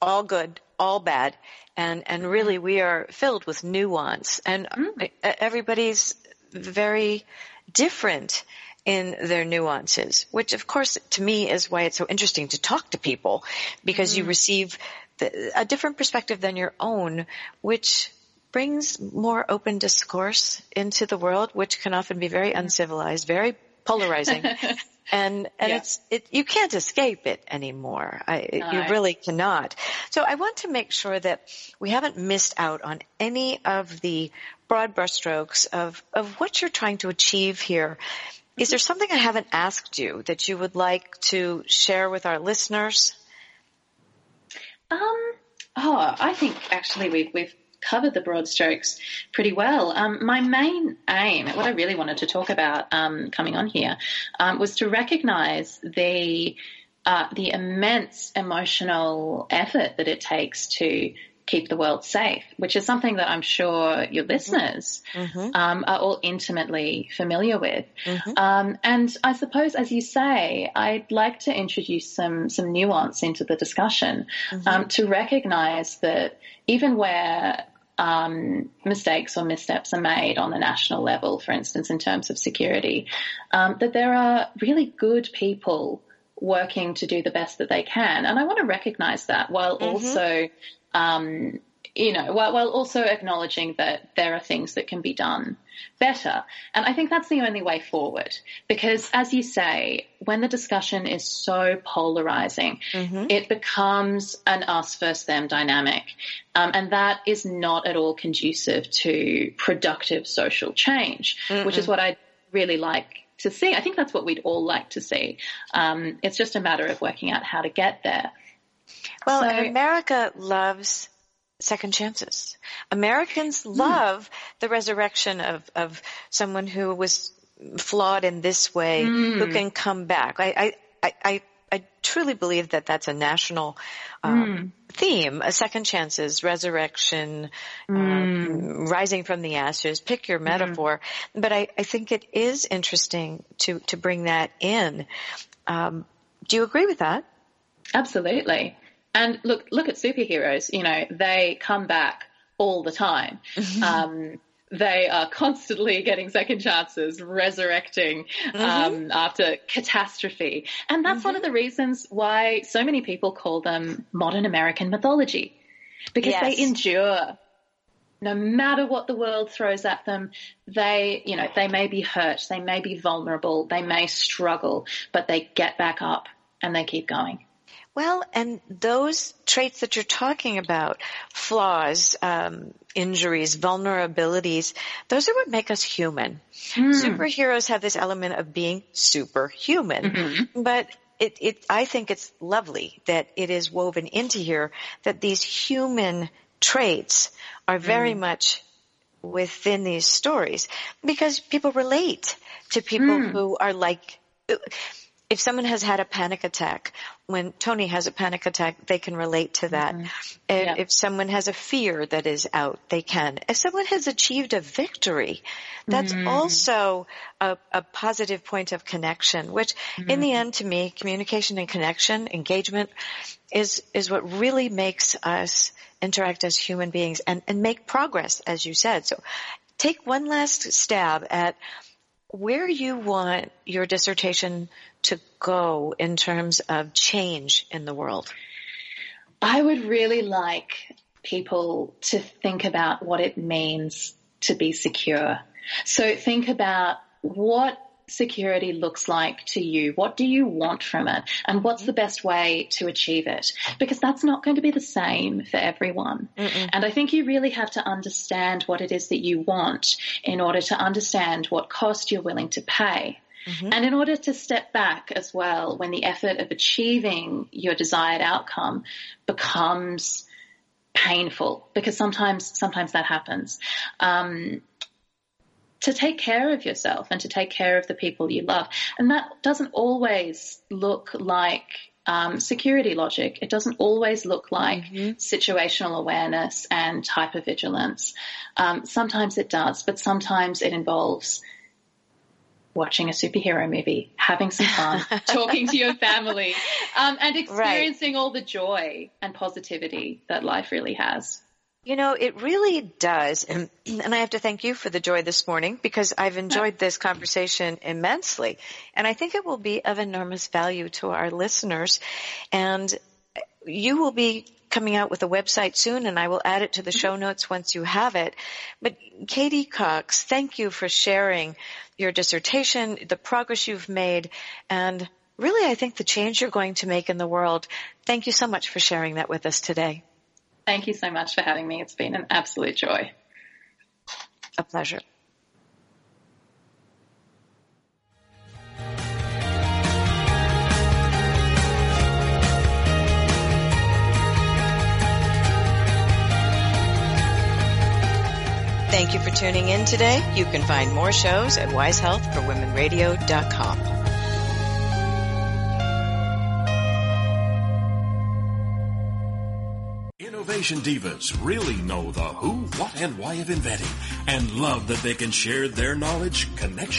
all good, all bad, and and really we are filled with nuance, and mm. everybody's very different in their nuances, which of course to me is why it's so interesting to talk to people because mm. you receive the, a different perspective than your own, which brings more open discourse into the world, which can often be very uncivilized, very polarizing. and and yeah. it's it you can't escape it anymore. I, no. You really cannot. So I want to make sure that we haven't missed out on any of the broad brushstrokes of of what you're trying to achieve here. Is there something I haven't asked you that you would like to share with our listeners? Um. Oh, I think actually we've we've covered the broad strokes pretty well. Um, my main aim, what I really wanted to talk about um, coming on here, um, was to recognise the uh, the immense emotional effort that it takes to keep the world safe, which is something that I'm sure your listeners mm-hmm. um, are all intimately familiar with. Mm-hmm. Um, and I suppose, as you say, I'd like to introduce some some nuance into the discussion mm-hmm. um, to recognise that even where um, mistakes or missteps are made on the national level, for instance, in terms of security, um, that there are really good people working to do the best that they can. And I want to recognize that while mm-hmm. also um, you know, while, while also acknowledging that there are things that can be done better. And I think that's the only way forward because as you say, when the discussion is so polarizing, mm-hmm. it becomes an us versus them dynamic. Um, and that is not at all conducive to productive social change, Mm-mm. which is what I really like to see. I think that's what we'd all like to see. Um, it's just a matter of working out how to get there. Well, so, America loves second chances. Americans mm. love the resurrection of, of someone who was flawed in this way, mm. who can come back. I, I, I, I truly believe that that's a national um, mm. theme. A second chances, resurrection, mm. um, rising from the ashes. Pick your metaphor, mm. but I, I think it is interesting to to bring that in. Um, do you agree with that? Absolutely. And look, look at superheroes. You know, they come back all the time. Mm-hmm. Um, they are constantly getting second chances, resurrecting mm-hmm. um, after catastrophe. And that's mm-hmm. one of the reasons why so many people call them modern American mythology, because yes. they endure. No matter what the world throws at them, they, you know, they may be hurt, they may be vulnerable, they may struggle, but they get back up and they keep going. Well, and those traits that you're talking about, flaws, um, injuries, vulnerabilities, those are what make us human. Mm. Superheroes have this element of being superhuman, mm-hmm. but it, it, I think it's lovely that it is woven into here that these human traits are very mm. much within these stories because people relate to people mm. who are like, if someone has had a panic attack, when Tony has a panic attack, they can relate to that. Mm-hmm. If, yeah. if, someone has a fear that is out, they can. If someone has achieved a victory, that's mm-hmm. also a, a, positive point of connection, which mm-hmm. in the mm-hmm. end to me, communication and connection, engagement is, is what really makes us interact as human beings and, and make progress, as you said. So take one last stab at where you want your dissertation to go in terms of change in the world? I would really like people to think about what it means to be secure. So think about what security looks like to you. What do you want from it? And what's the best way to achieve it? Because that's not going to be the same for everyone. Mm-mm. And I think you really have to understand what it is that you want in order to understand what cost you're willing to pay. Mm-hmm. And in order to step back as well, when the effort of achieving your desired outcome becomes painful, because sometimes, sometimes that happens. Um, to take care of yourself and to take care of the people you love. And that doesn't always look like um, security logic. It doesn't always look like mm-hmm. situational awareness and hypervigilance. Um, sometimes it does, but sometimes it involves watching a superhero movie, having some fun, talking to your family, um, and experiencing right. all the joy and positivity that life really has. You know, it really does. And, and, I have to thank you for the joy this morning because I've enjoyed this conversation immensely. And I think it will be of enormous value to our listeners. And you will be coming out with a website soon and I will add it to the show notes once you have it. But Katie Cox, thank you for sharing your dissertation, the progress you've made, and really I think the change you're going to make in the world. Thank you so much for sharing that with us today. Thank you so much for having me. It's been an absolute joy. A pleasure. Thank you for tuning in today. You can find more shows at wisehealthforwomenradio.com. Innovation divas really know the who, what, and why of inventing and love that they can share their knowledge, connection,